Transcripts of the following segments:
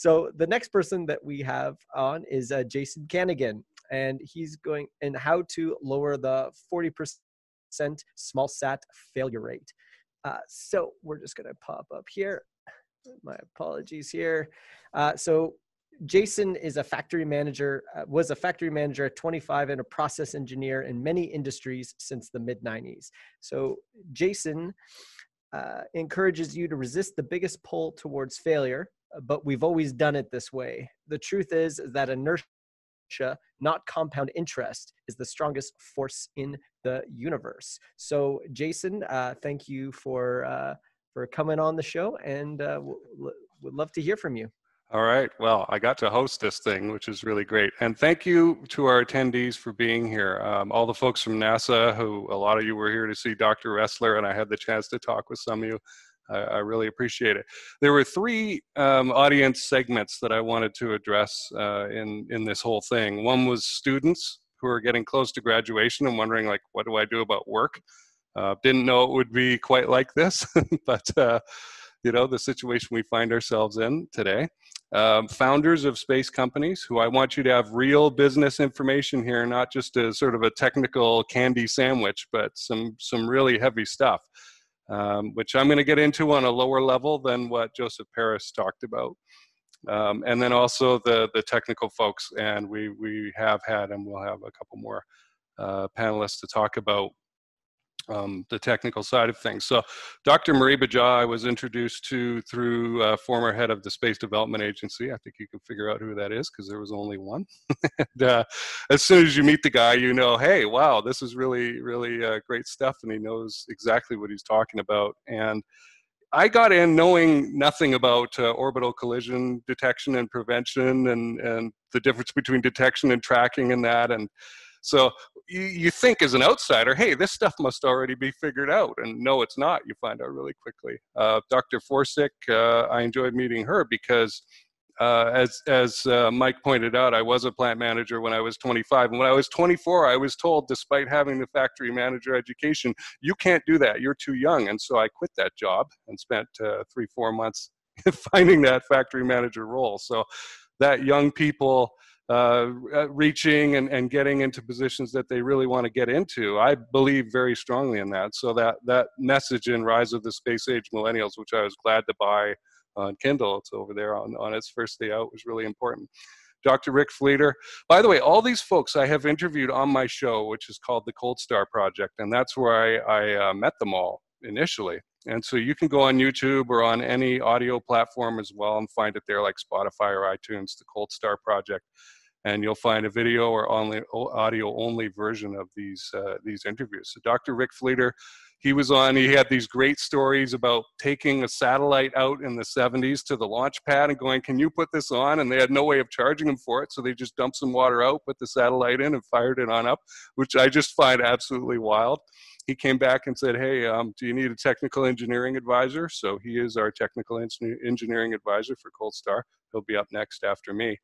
so the next person that we have on is uh, Jason Kanigan, and he's going and how to lower the 40% small sat failure rate. Uh, so we're just going to pop up here. My apologies here. Uh, so Jason is a factory manager, uh, was a factory manager at 25 and a process engineer in many industries since the mid 90s. So Jason uh, encourages you to resist the biggest pull towards failure, but we've always done it this way. The truth is that inertia, not compound interest, is the strongest force in the universe. So Jason, uh, thank you for uh, for coming on the show, and uh, would love to hear from you. All right. Well, I got to host this thing, which is really great. And thank you to our attendees for being here. Um, all the folks from NASA, who a lot of you were here to see Dr. Ressler, and I had the chance to talk with some of you. I, I really appreciate it. There were three um, audience segments that I wanted to address uh, in, in this whole thing. One was students who are getting close to graduation and wondering, like, what do I do about work? Uh, didn't know it would be quite like this, but uh, you know the situation we find ourselves in today um, founders of space companies who I want you to have real business information here, not just a sort of a technical candy sandwich, but some some really heavy stuff, um, which I'm going to get into on a lower level than what Joseph Paris talked about. Um, and then also the the technical folks, and we we have had and we'll have a couple more uh, panelists to talk about um, the technical side of things. So Dr. Moriba Jah I was introduced to through uh, former head of the Space Development Agency. I think you can figure out who that is because there was only one. and, uh, as soon as you meet the guy, you know, hey, wow, this is really, really uh, great stuff and he knows exactly what he's talking about. And I got in knowing nothing about uh, orbital collision detection and prevention and, and the difference between detection and tracking and that. And so you, you think as an outsider, hey, this stuff must already be figured out. And no, it's not. You find out really quickly. Uh, Dr. Forczyk, uh, I enjoyed meeting her because uh, as as uh, Mike pointed out, I was a plant manager when I was 25, and when I was 24, I was told, despite having the factory manager education, you can't do that. You're too young, and so I quit that job and spent uh, three four months finding that factory manager role. So that young people uh, uh, reaching and, and getting into positions that they really want to get into. I believe very strongly in that. So that that message in Rise of the Space Age Millennials, which I was glad to buy on Kindle, it's over there on, on its first day out, was really important. Dr. Rick Fleeter. By the way, all these folks I have interviewed on my show, which is called the Cold Star Project, and that's where I, I uh, met them all initially. And so you can go on YouTube or on any audio platform as well and find it there, like Spotify or iTunes, the Cold Star Project and you'll find a video or only audio only version of these uh, these interviews. So Dr. Rick Fleeter, he was on. He had these great stories about taking a satellite out in the 70s to the launch pad and going, "Can you put this on?" And they had no way of charging him for it, so they just dumped some water out, put the satellite in, and fired it on up, which I just find absolutely wild. He came back and said, "Hey, um, do you need a technical engineering advisor?" So he is our technical engineering advisor for Cold Star. He'll be up next after me.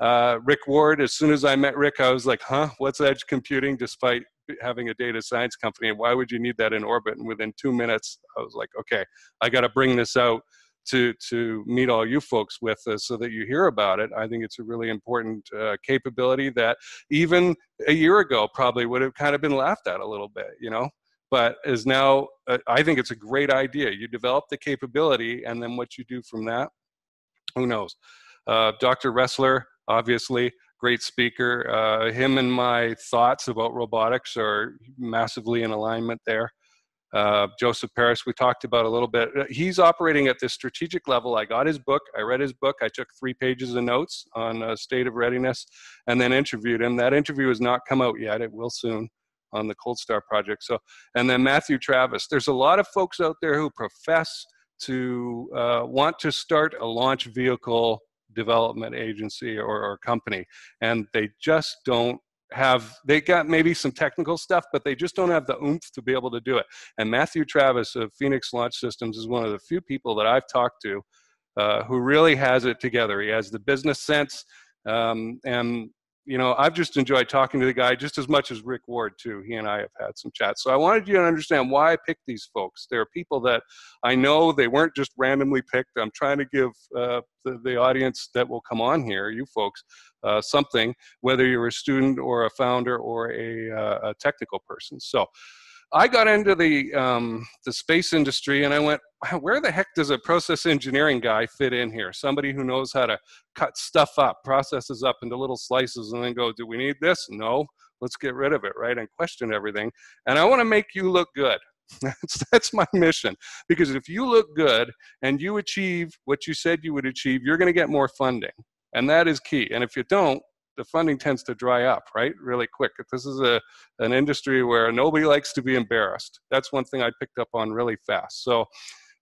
Uh, Rick Ward, as soon as I met Rick, I was like, huh, what's edge computing despite having a data science company? And why would you need that in orbit? And within two minutes, I was like, okay, I got to bring this out to, to meet all you folks with uh, so that you hear about it. I think it's a really important uh, capability that even a year ago probably would have kind of been laughed at a little bit, you know? But is now, uh, I think it's a great idea. You develop the capability, and then what you do from that, who knows? Uh, Dr. Ressler, obviously great speaker. Uh, him and my thoughts about robotics are massively in alignment there. Uh, Joseph Paris, we talked about a little bit. Uh, he's operating at this strategic level. I got his book, I read his book, I took three pages of notes on uh, state of readiness, and then interviewed him. That interview has not come out yet, it will soon on the Cold Star project. So, and then Matthew Travis. There's a lot of folks out there who profess to uh, want to start a launch vehicle development agency or, or company. And they just don't have they got maybe some technical stuff but they just don't have the oomph to be able to do it. And matthew travis of phoenix launch systems is one of the few people that i've talked to uh, who really has it together. He has the business sense um, and you know, I've just enjoyed talking to the guy just as much as Rick Ward too. He and I have had some chats. So I wanted you to understand why I picked these folks. They're people that I know they weren't just randomly picked. I'm trying to give uh, the, the audience that will come on here, you folks, uh, something, whether you're a student or a founder or a, uh, a technical person. So I got into the um, the space industry, and I went, where the heck does a process engineering guy fit in here? Somebody who knows how to cut stuff up, processes up into little slices, and then go, do we need this? No, let's get rid of it, right? And question everything. And I want to make you look good. That's, that's my mission. Because if you look good and you achieve what you said you would achieve, you're going to get more funding. And that is key. And if you don't, the funding tends to dry up, right, really quick. This is a an industry where nobody likes to be embarrassed. That's one thing I picked up on really fast. So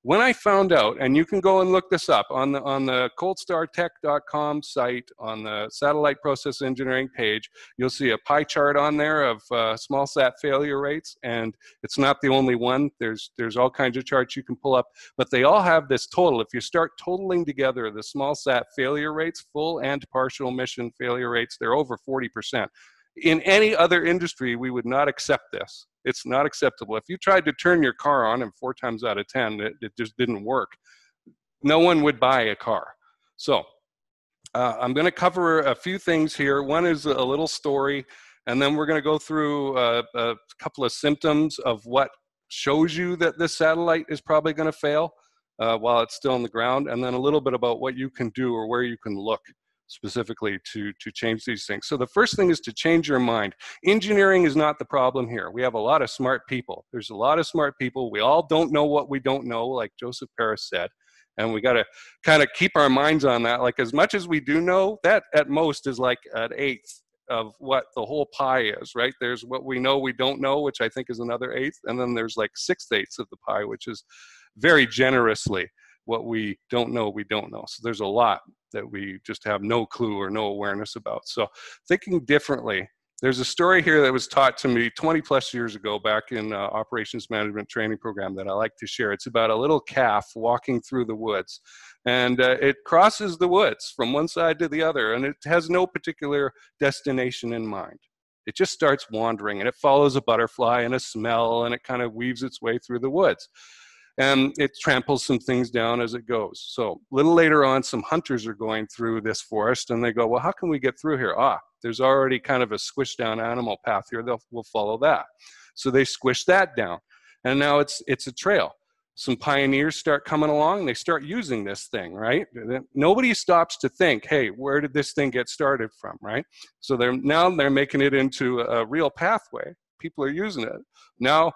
when I found out, and you can go and look this up on the on the coldstartech.com site on the satellite process engineering page, you'll see a pie chart on there of uh, small sat failure rates, and it's not the only one. There's there's all kinds of charts you can pull up, but they all have this total. If you start totaling together the small sat failure rates, full and partial mission failure rates, they're over 40 percent. In any other industry, we would not accept this. It's not acceptable. If you tried to turn your car on and four times out of 10, it, it just didn't work, no one would buy a car. So uh, I'm going to cover a few things here. One is a little story, and then we're going to go through a, uh, a couple of symptoms of what shows you that this satellite is probably going to fail uh, while it's still on the ground, and then a little bit about what you can do or where you can look specifically to, to change these things. So the first thing is to change your mind. Engineering is not the problem here. We have a lot of smart people. There's a lot of smart people. We all don't know what we don't know, like Joseph Paris said. And we got to kind of keep our minds on that. Like as much as we do know, that at most is like an eighth of what the whole pie is, right? There's what we know we don't know, which I think is another eighth. And then there's like six eighths of the pie, which is very generously what we don't know we don't know. So there's a lot that we just have no clue or no awareness about. So thinking differently there's a story here that was taught to me 20 plus years ago back in uh, operations management training program that i like to share. It's about a little calf walking through the woods and uh, it crosses the woods from one side to the other and it has no particular destination in mind. It just starts wandering and it follows a butterfly and a smell and it kind of weaves its way through the woods and it tramples some things down as it goes. So a little later on, some hunters are going through this forest and they go, well, how can we get through here? Ah, there's already kind of a squished down animal path here. They'll, we'll follow that. So they squish that down. And now it's, it's a trail. Some pioneers start coming along. They start using this thing, right? Nobody stops to think, hey, where did this thing get started from, right? So they're now they're making it into a real pathway. People are using it. Now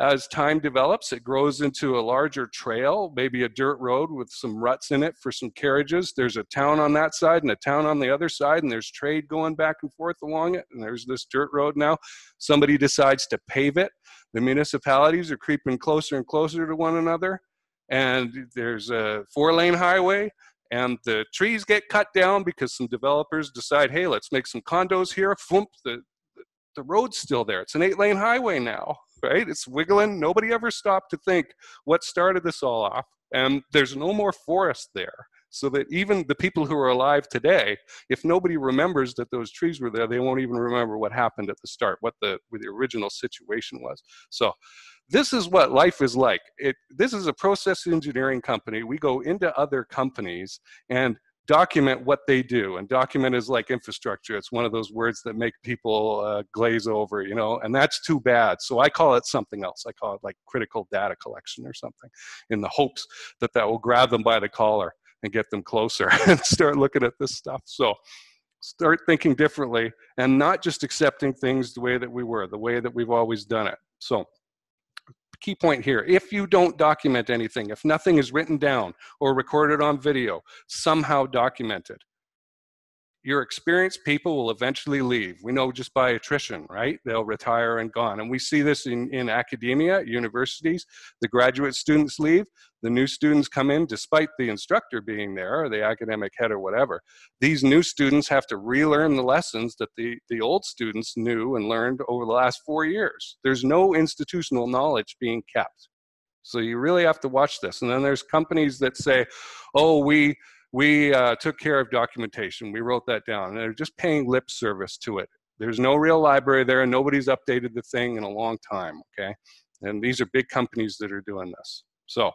as time develops, it grows into a larger trail, maybe a dirt road with some ruts in it for some carriages. There's a town on that side and a town on the other side, and there's trade going back and forth along it. And there's this dirt road now. Somebody decides to pave it. The municipalities are creeping closer and closer to one another. And there's a four lane highway, and the trees get cut down because some developers decide, hey, let's make some condos here. Foomp, the, the road's still there. It's an eight lane highway now right? It's wiggling. Nobody ever stopped to think what started this all off. And there's no more forest there. So that even the people who are alive today, if nobody remembers that those trees were there, they won't even remember what happened at the start, what the, what the original situation was. So this is what life is like. It, this is a process engineering company. We go into other companies and document what they do. And document is like infrastructure. It's one of those words that make people uh, glaze over you know and that's too bad. So i call it something else. I call it like critical data collection or something in the hopes that that will grab them by the collar and get them closer and start looking at this stuff. So start thinking differently and not just accepting things the way that we were the way that we've always done it. So key point here. If you don't document anything, if nothing is written down or recorded on video, somehow documented, your experienced people will eventually leave. We know just by attrition, right? They'll retire and gone. And we see this in, in academia, universities. The graduate students leave, the new students come in despite the instructor being there or the academic head or whatever. These new students have to relearn the lessons that the, the old students knew and learned over the last four years. There's no institutional knowledge being kept. So you really have to watch this. And then there's companies that say, oh, we we uh, took care of documentation. We wrote that down. And they're just paying lip service to it. There's no real library there, and nobody's updated the thing in a long time, okay? And these are big companies that are doing this. So,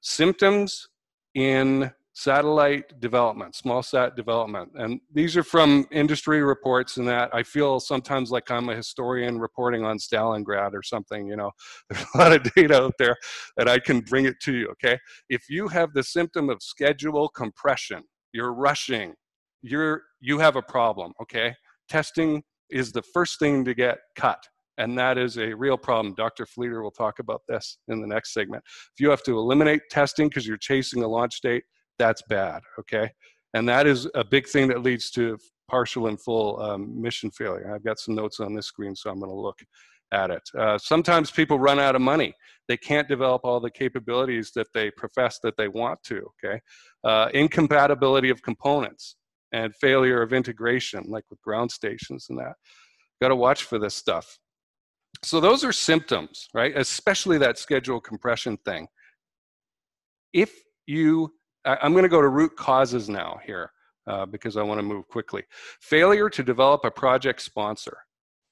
symptoms in satellite development, small sat development. And these are from industry reports and that I feel sometimes like I'm a historian reporting on Stalingrad or something, you know, there's a lot of data out there that I can bring it to you, okay? If you have the symptom of schedule compression, you're rushing, you're, you have a problem, okay? Testing is the first thing to get cut. And that is a real problem. Dr. Fleeter will talk about this in the next segment. If you have to eliminate testing because you're chasing a launch date, that's bad, okay? And that is a big thing that leads to partial and full um, mission failure. I've got some notes on this screen, so I'm gonna look at it. Uh, sometimes people run out of money. They can't develop all the capabilities that they profess that they want to, okay? Uh, incompatibility of components and failure of integration, like with ground stations and that. Got to watch for this stuff. So those are symptoms, right? Especially that schedule compression thing. If you I'm going to go to root causes now here uh, because I want to move quickly. Failure to develop a project sponsor.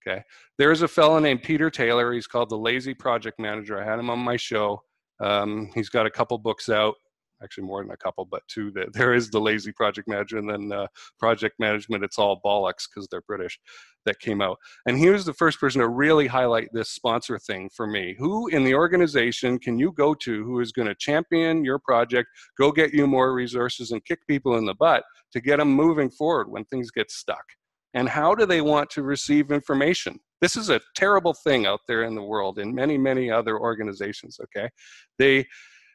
Okay, there's a fellow named Peter Taylor. He's called the Lazy Project Manager. I had him on my show. Um, he's got a couple books out actually more than a couple, but two. That there is the lazy project manager, and then uh, project management. It's all bollocks because they're British. That came out, and he was the first person to really highlight this sponsor thing for me. Who in the organization can you go to who is going to champion your project, go get you more resources, and kick people in the butt to get them moving forward when things get stuck? And how do they want to receive information? This is a terrible thing out there in the world in many, many other organizations. Okay, they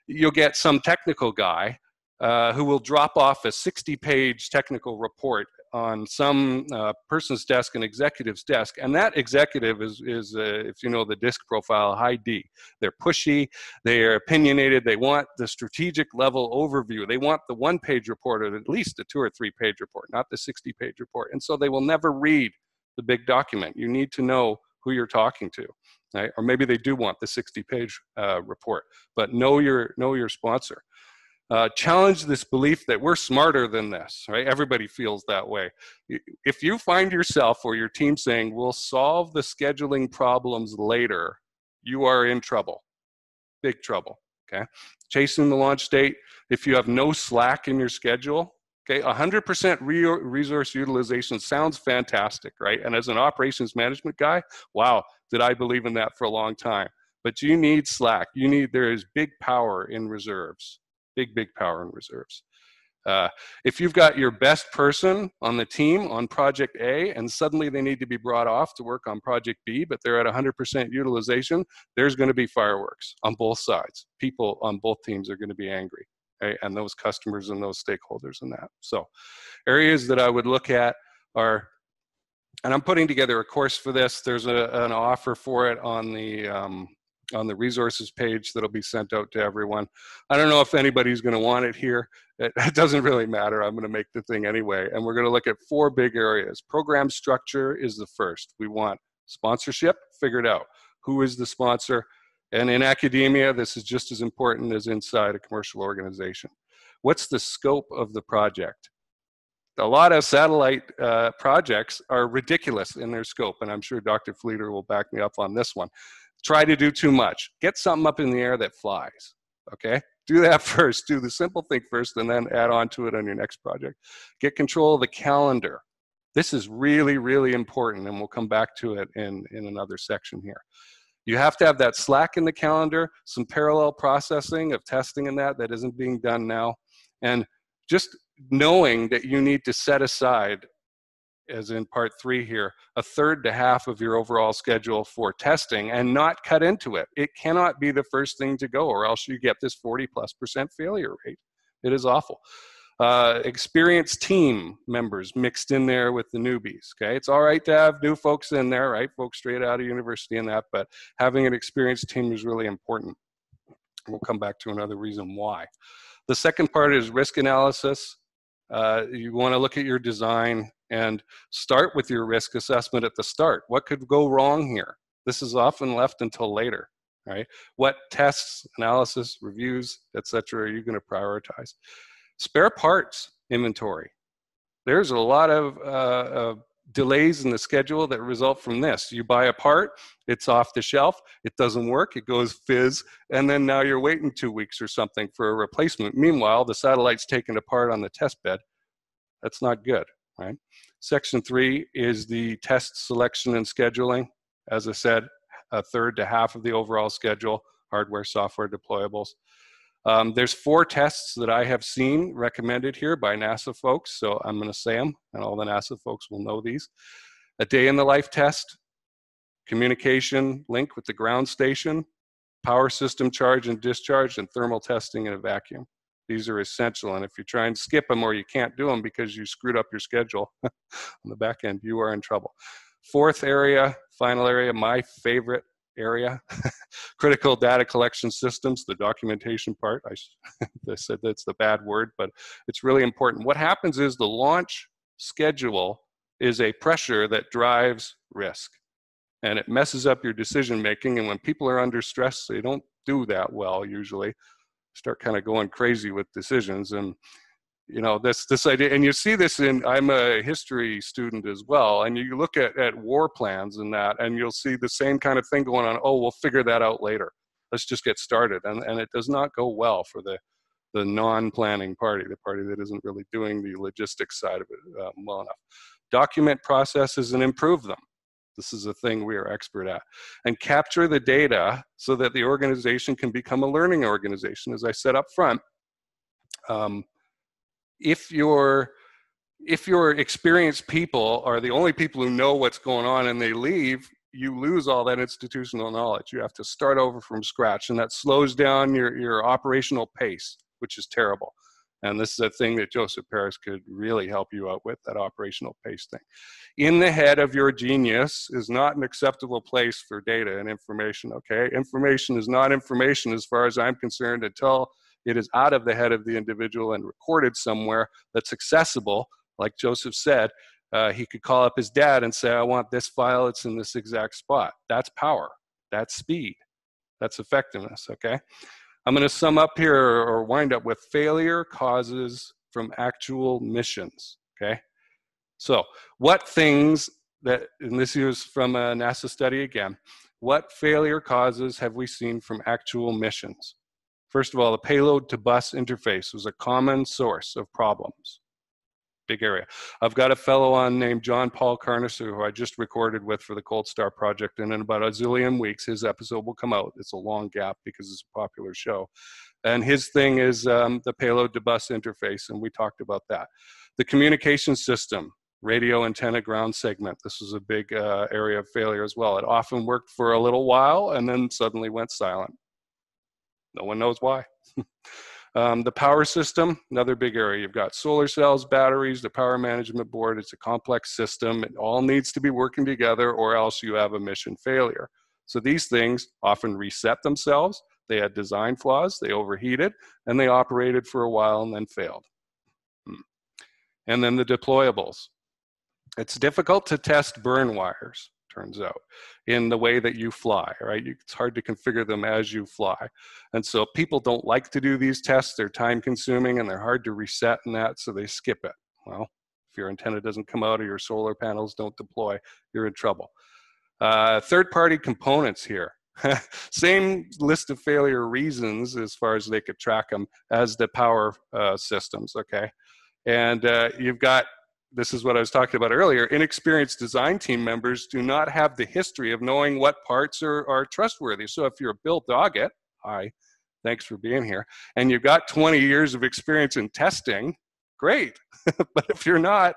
you'll get some technical guy uh, who will drop off a 60 page technical report on some uh, person's desk, an executive's desk, and that executive is, is uh, if you know the DISC profile, high D. They're pushy, they're opinionated, they want the strategic level overview, they want the one page report or at least a two or three page report, not the 60 page report. And so they will never read the big document. You need to know who you're talking to right? Or maybe they do want the 60-page uh, report, but know your know your sponsor. Uh, challenge this belief that we're smarter than this, right? Everybody feels that way. If you find yourself or your team saying, we'll solve the scheduling problems later, you are in trouble, big trouble, okay? Chasing the launch date, if you have no slack in your schedule, Okay, 100% re resource utilization sounds fantastic, right? And as an operations management guy, wow, did I believe in that for a long time. But you need slack. You need, there is big power in reserves, big, big power in reserves. Uh, if you've got your best person on the team on project A and suddenly they need to be brought off to work on project B, but they're at 100% utilization, there's going to be fireworks on both sides. People on both teams are going to be angry right? and those customers and those stakeholders and that. So areas that I would look at are, and I'm putting together a course for this. There's a, an offer for it on the um, on the resources page that'll be sent out to everyone. I don't know if anybody's going to want it here. It, it doesn't really matter. I'm going to make the thing anyway. And we're going to look at four big areas. Program structure is the first. We want sponsorship figured out. Who is the sponsor? And in academia, this is just as important as inside a commercial organization. What's the scope of the project? A lot of satellite uh, projects are ridiculous in their scope, and I'm sure Dr. Fleeter will back me up on this one. Try to do too much. Get something up in the air that flies, okay? Do that first. Do the simple thing first, and then add on to it on your next project. Get control of the calendar. This is really, really important, and we'll come back to it in, in another section here. You have to have that slack in the calendar, some parallel processing of testing and that that isn't being done now. And just knowing that you need to set aside, as in part three here, a third to half of your overall schedule for testing and not cut into it. It cannot be the first thing to go, or else you get this 40 plus percent failure rate. It is awful uh, experienced team members mixed in there with the newbies. Okay, it's all right to have new folks in there, right? Folks straight out of university and that, but having an experienced team is really important. We'll come back to another reason why. The second part is risk analysis. Uh, you want to look at your design and start with your risk assessment at the start. What could go wrong here? This is often left until later, right? What tests, analysis, reviews, etc. are you going to prioritize? Spare parts. inventory. There's a lot of uh, uh, delays in the schedule that result from this. You buy a part, it's off the shelf, it doesn't work, it goes fizz, and then now you're waiting two weeks or something for a replacement. Meanwhile, the satellite's taken apart on the test bed. That's not good, right? Section three is the test selection and scheduling. As I said, a third to half of the overall schedule, hardware, software deployables. Um, there's four tests that I have seen recommended here by NASA folks, so I'm going to say them, and all the NASA folks will know these. A day in the life test, communication link with the ground station, power system charge and discharge, and thermal testing in a vacuum. These are essential, and if you try and skip them or you can't do them because you screwed up your schedule on the back end, you are in trouble. Fourth area, final area, my favorite area. Critical data collection systems, the documentation part. I, I said that's the bad word, but it's really important. What happens is the launch schedule is a pressure that drives risk and it messes up your decision making. And when people are under stress, they don't do that well usually. Start kind of going crazy with decisions. And you know this this idea and you see this in i'm a history student as well and you look at, at war plans and that and you'll see the same kind of thing going on oh we'll figure that out later. Let's just get started. And, and it does not go well for the the non-planning party the party that isn't really doing the logistics side of it um, well enough. Document processes and improve them. This is a thing we are expert at. And capture the data so that the organization can become a learning organization as i said up front um, if your if your experienced people are the only people who know what's going on and they leave you lose all that institutional knowledge. You have to start over from scratch and that slows down your, your operational pace which is terrible. And this is a thing that joseph paris could really help you out with that operational pace thing. In the head of your genius is not an acceptable place for data and information okay? Information is not information as far as i'm concerned until it is out of the head of the individual and recorded somewhere that's accessible. Like Joseph said, uh, he could call up his dad and say, I want this file, it's in this exact spot. That's power, that's speed, that's effectiveness, okay? I'm gonna sum up here or wind up with failure causes from actual missions, okay? So what things that, and this is from a NASA study again, what failure causes have we seen from actual missions? First of all, the payload to bus interface was a common source of problems. Big area. I've got a fellow on named John Paul Carnesser who I just recorded with for the Cold Star Project, and in about a zillion weeks, his episode will come out. It's a long gap because it's a popular show. And his thing is um, the payload to bus interface, and we talked about that. The communication system, radio antenna ground segment. This was a big uh, area of failure as well. It often worked for a little while and then suddenly went silent. No one knows why. um, the power system, another big area. You've got solar cells, batteries, the power management board. It's a complex system. It all needs to be working together or else you have a mission failure. So these things often reset themselves. They had design flaws, they overheated, and they operated for a while and then failed. Hmm. And then the deployables. It's difficult to test burn wires turns out, in the way that you fly, right? It's hard to configure them as you fly. And so people don't like to do these tests. They're time consuming and they're hard to reset and that, so they skip it. Well, if your antenna doesn't come out or your solar panels don't deploy, you're in trouble. Uh, third party components here. Same list of failure reasons as far as they could track them as the power uh, systems, okay? And uh, you've got this is what I was talking about earlier, inexperienced design team members do not have the history of knowing what parts are, are trustworthy. So if you're Bill Doggett, hi, thanks for being here, and you've got 20 years of experience in testing, great. but if you're not,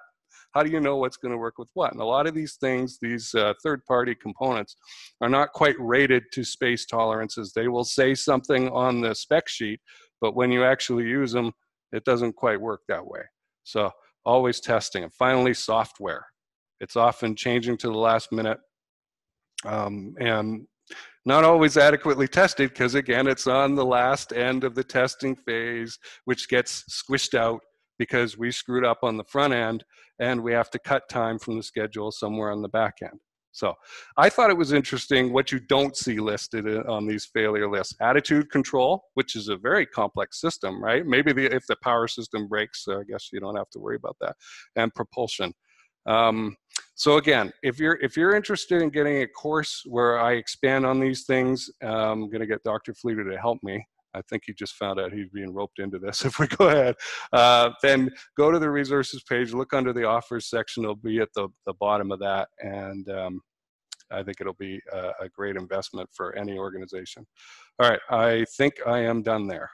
how do you know what's going to work with what? And a lot of these things, these uh, third party components, are not quite rated to space tolerances. They will say something on the spec sheet, but when you actually use them, it doesn't quite work that way. So always testing. And finally, software. It's often changing to the last minute um, and not always adequately tested because, again, it's on the last end of the testing phase, which gets squished out because we screwed up on the front end and we have to cut time from the schedule somewhere on the back end. So I thought it was interesting what you don't see listed on these failure lists. Attitude control, which is a very complex system, right? Maybe the, if the power system breaks, uh, I guess you don't have to worry about that. And propulsion. Um, so again, if you're if you're interested in getting a course where I expand on these things, um, I'm going to get Dr. Fleeter to help me. I think he just found out he's being roped into this. If we go ahead, uh, then go to the resources page, look under the offers section. It'll be at the, the bottom of that. And um, I think it'll be a, a great investment for any organization. All right, I think I am done there.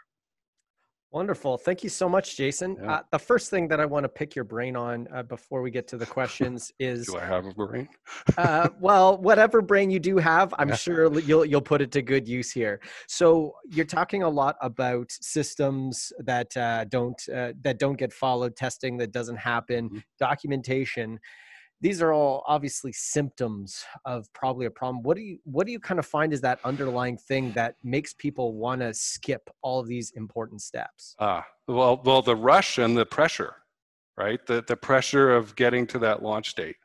Wonderful. Thank you so much, Jason. Yeah. Uh, the first thing that I want to pick your brain on uh, before we get to the questions is Do I have a brain? uh, well, whatever brain you do have, I'm sure you'll you'll put it to good use here. So you're talking a lot about systems that uh, don't uh, that don't get followed, testing that doesn't happen, mm-hmm. documentation these are all obviously symptoms of probably a problem. What do you what do you kind of find is that underlying thing that makes people want to skip all of these important steps? Ah well well the rush and the pressure right? The the pressure of getting to that launch date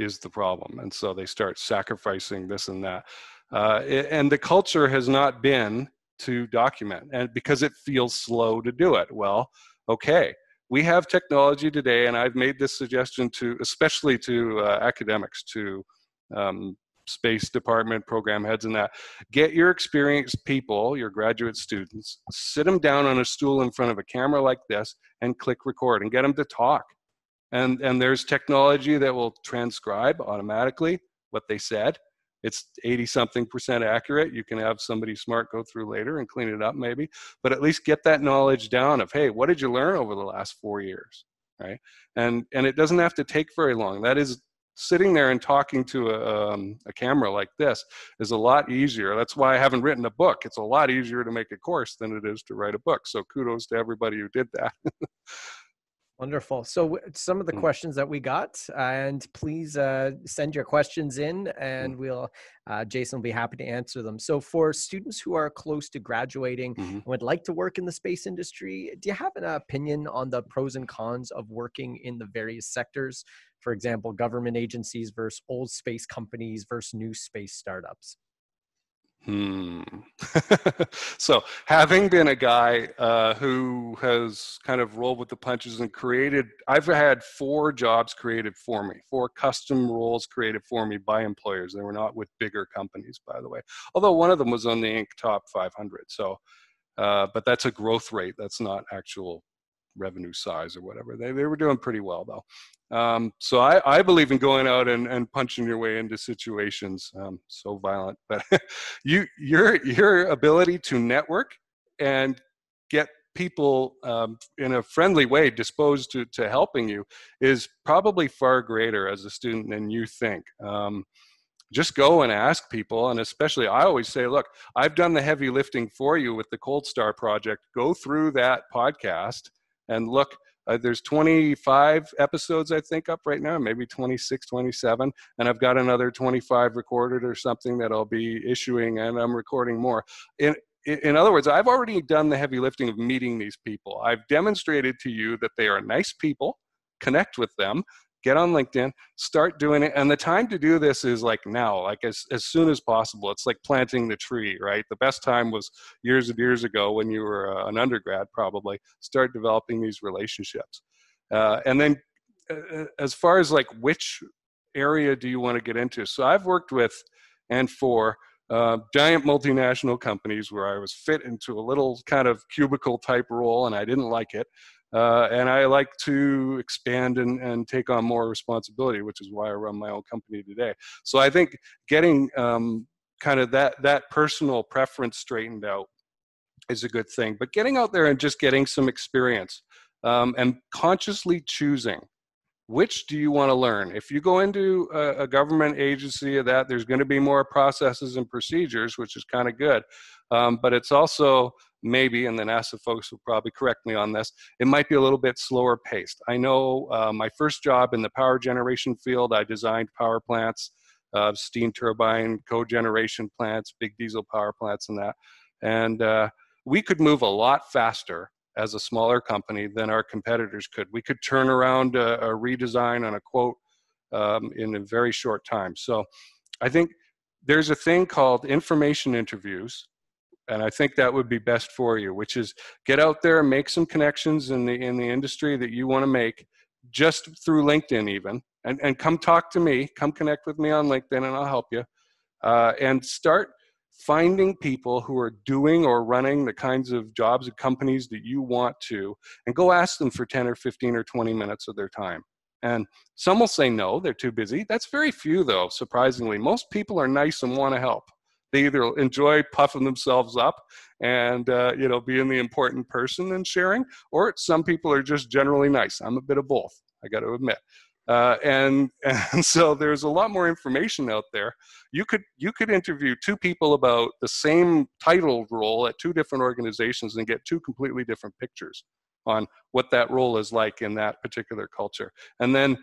is the problem and so they start sacrificing this and that. Uh, and the culture has not been to document and because it feels slow to do it. Well okay we have technology today, and I've made this suggestion to, especially to uh, academics, to um, space department program heads and that. Get your experienced people your graduate students sit them down on a stool in front of a camera like this and click record and get them to talk. And and there's technology that will transcribe automatically what they said it's 80 something percent accurate. You can have somebody smart go through later and clean it up maybe, but at least get that knowledge down of, hey, what did you learn over the last four years? Right. And, and it doesn't have to take very long. That is sitting there and talking to a, um, a camera like this is a lot easier. That's why I haven't written a book. It's a lot easier to make a course than it is to write a book. So kudos to everybody who did that. Wonderful. So, some of the mm. questions that we got, and please uh, send your questions in, and mm. we'll uh, Jason will be happy to answer them. So, for students who are close to graduating mm-hmm. and would like to work in the space industry, do you have an opinion on the pros and cons of working in the various sectors? For example, government agencies versus old space companies versus new space startups. Hmm. so, having been a guy uh, who has kind of rolled with the punches and created, I've had four jobs created for me, four custom roles created for me by employers. They were not with bigger companies, by the way. Although one of them was on the Inc. Top 500. So, uh, but that's a growth rate. That's not actual revenue size or whatever. They, they were doing pretty well though. Um, so I, I believe in going out and, and punching your way into situations um, so violent, but you your your ability to network and get people um, in a friendly way disposed to, to helping you is probably far greater as a student than you think. Um, just go and ask people and especially i always say look i've done the heavy lifting for you with the cold star project go through that podcast and look uh, there's 25 episodes i think up right now maybe 26 27 and i've got another 25 recorded or something that i'll be issuing and i'm recording more. In in other words i've already done the heavy lifting of meeting these people. I've demonstrated to you that they are nice people connect with them get on linkedin start doing it and the time to do this is like now like as, as soon as possible. It's like planting the tree right? The best time was years and years ago when you were uh, an undergrad probably. Start developing these relationships. Uh, and then uh, uh as far as like which area do you want to get into? So i've worked with and for uh, giant multinational companies where I was fit into a little kind of cubicle type role and I didn't like it. Uh, and I like to expand and, and take on more responsibility, which is why I run my own company today. So I think getting um, kind of that that personal preference straightened out is a good thing. But getting out there and just getting some experience um, and consciously choosing which do you want to learn if you go into a, a government agency of that there's going to be more processes and procedures which is kind of good um, but it's also maybe, and the NASA folks will probably correct me on this, it might be a little bit slower paced. I know uh, my first job in the power generation field, I designed power plants, uh, steam turbine, cogeneration plants, big diesel power plants, and that. And uh, we could move a lot faster as a smaller company than our competitors could. We could turn around a, a redesign on a quote um, in a very short time. So I think there's a thing called information interviews and I think that would be best for you, which is get out there, make some connections in the in the industry that you want to make, just through LinkedIn even, and and come talk to me, come connect with me on LinkedIn, and I'll help you, uh, and start finding people who are doing or running the kinds of jobs and companies that you want to, and go ask them for 10 or 15 or 20 minutes of their time. And some will say no, they're too busy. That's very few, though, surprisingly. Most people are nice and want to help they either enjoy puffing themselves up and uh, you know being the important person and sharing or some people are just generally nice i'm a bit of both i got to admit uh, and and so there's a lot more information out there you could you could interview two people about the same title role at two different organizations and get two completely different pictures on what that role is like in that particular culture and then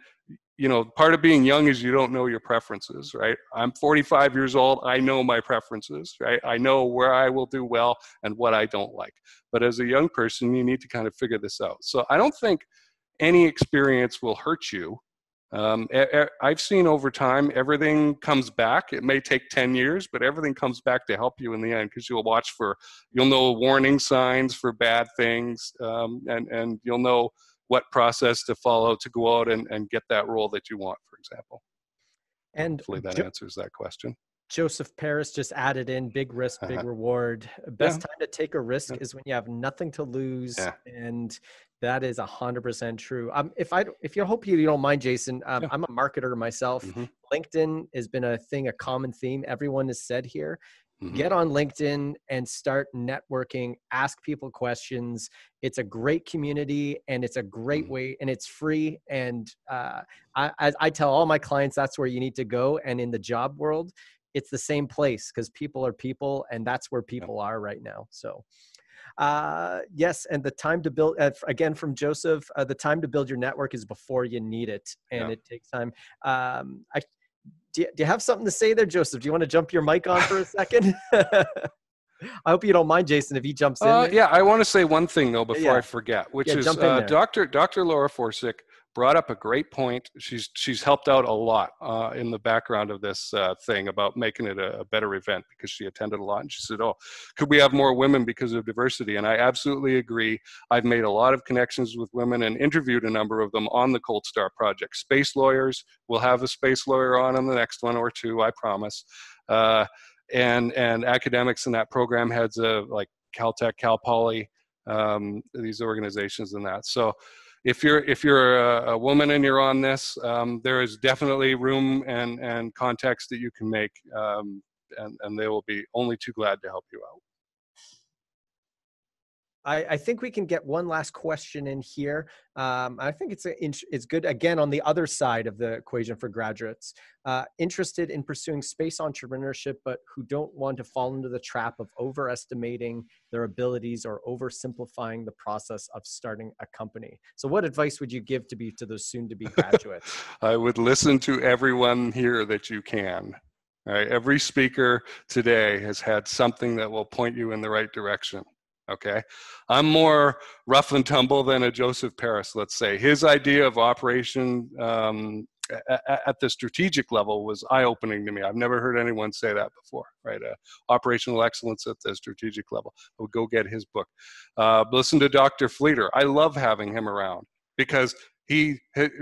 you know, part of being young is you don't know your preferences, right? I'm 45 years old. I know my preferences, right? I know where I will do well and what I don't like. But as a young person, you need to kind of figure this out. So I don't think any experience will hurt you. Um, I've seen over time everything comes back. It may take 10 years, but everything comes back to help you in the end because you'll watch for, you'll know warning signs for bad things, um, and and you'll know what process to follow to go out and, and get that role that you want, for example. And hopefully that answers that question. Joseph Paris just added in big risk, big uh-huh. reward. Best yeah. time to take a risk yeah. is when you have nothing to lose, yeah. and that is a hundred percent true. Um, if I if you hope you, you don't mind, Jason, um, I'm a marketer myself. Mm-hmm. LinkedIn has been a thing, a common theme. Everyone has said here, Mm-hmm. Get on LinkedIn and start networking, ask people questions. It's a great community and it's a great mm-hmm. way and it's free. And uh, I, I tell all my clients that's where you need to go. And in the job world, it's the same place because people are people and that's where people are right now. So, uh, yes, and the time to build uh, again from Joseph, uh, the time to build your network is before you need it, and yeah. it takes time. Um, I do you, do you have something to say there, Joseph? Do you want to jump your mic on for a second? I hope you don't mind, Jason, if he jumps in. Uh, yeah, I want to say one thing though before yeah. I forget, which yeah, is uh, Dr. Dr. Laura Forczyk brought up a great point. She's she's helped out a lot uh, in the background of this uh, thing about making it a, a, better event because she attended a lot and she said, "Oh, could we have more women because of diversity?" And I absolutely agree. I've made a lot of connections with women and interviewed a number of them on the Cold Star project. Space lawyers, we'll have a space lawyer on in the next one or two, I promise. Uh, and and academics in that program heads of like Caltech, Cal Poly, um, these organizations and that. So if you're if you're a, a woman and you're on this, um, there is definitely room and and context that you can make, um, and and they will be only too glad to help you out. I, I, think we can get one last question in here. Um, I think it's a, it's good again on the other side of the equation for graduates uh, interested in pursuing space entrepreneurship, but who don't want to fall into the trap of overestimating their abilities or oversimplifying the process of starting a company. So, what advice would you give to be to those soon-to-be graduates? I would listen to everyone here that you can. Right? Every speaker today has had something that will point you in the right direction okay? I'm more rough and tumble than a joseph paris let's say. His idea of operation um, at the strategic level was eye-opening to me. I've never heard anyone say that before right? Uh, operational excellence at the strategic level. I would go get his book. Uh, listen to dr fleeter. I love having him around because he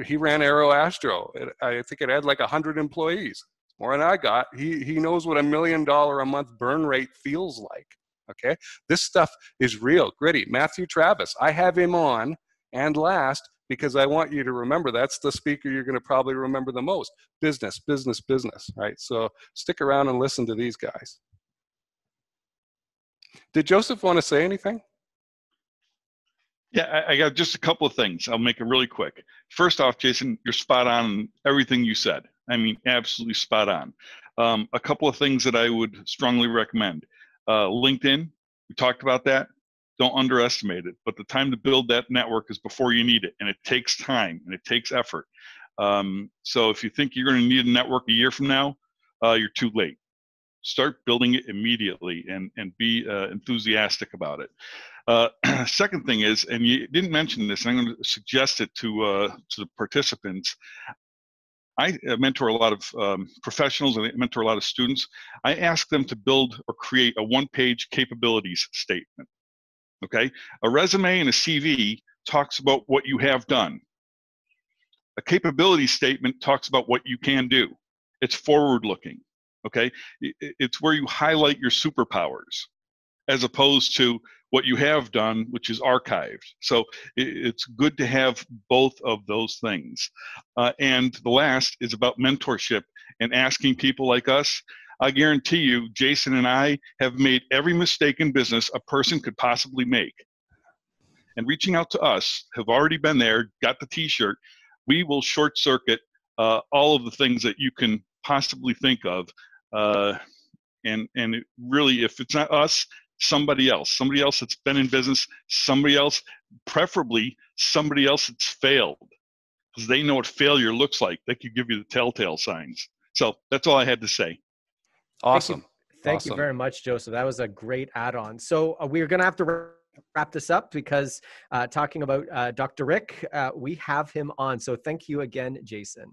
he ran AeroAstro i think it had like 100 employees. More than i got. He he knows what a million dollar a month burn rate feels like Okay, this stuff is real, gritty. Matthew Travis, I have him on and last because I want you to remember that's the speaker you're going to probably remember the most. Business, business, business, right? So stick around and listen to these guys. Did Joseph want to say anything? Yeah, I, got just a couple of things. I'll make it really quick. First off, Jason, you're spot on everything you said. I mean, absolutely spot on. Um, a couple of things that I would strongly recommend. Uh, LinkedIn, we talked about that. Don't underestimate it. But the time to build that network is before you need it, and it takes time and it takes effort. Um, so if you think you're going to need a network a year from now, uh, you're too late. Start building it immediately and and be uh, enthusiastic about it. Uh, second thing is, and you didn't mention this, I'm going to suggest it to uh, to the participants. I uh, mentor a lot of um, professionals and I mentor a lot of students. I ask them to build or create a one-page capabilities statement. Okay, a resume and a CV talks about what you have done. A capability statement talks about what you can do. It's forward-looking. Okay, it's where you highlight your superpowers, as opposed to what you have done, which is archived. So it's good to have both of those things. Uh, and the last is about mentorship and asking people like us. I guarantee you, Jason and I have made every mistake in business a person could possibly make. And reaching out to us, have already been there, got the t shirt, we will short circuit uh, all of the things that you can possibly think of. Uh, and and really, if it's not us, somebody else, somebody else that's been in business, somebody else, preferably somebody else that's failed, because they know what failure looks like. They could give you the telltale signs. So that's all I had to say. Awesome. Thank you, Thank awesome. you very much, Joseph. That was a great add-on. So uh, we're going to have to wrap this up because uh, talking about uh, Dr. Rick, uh, we have him on. So thank you again, Jason.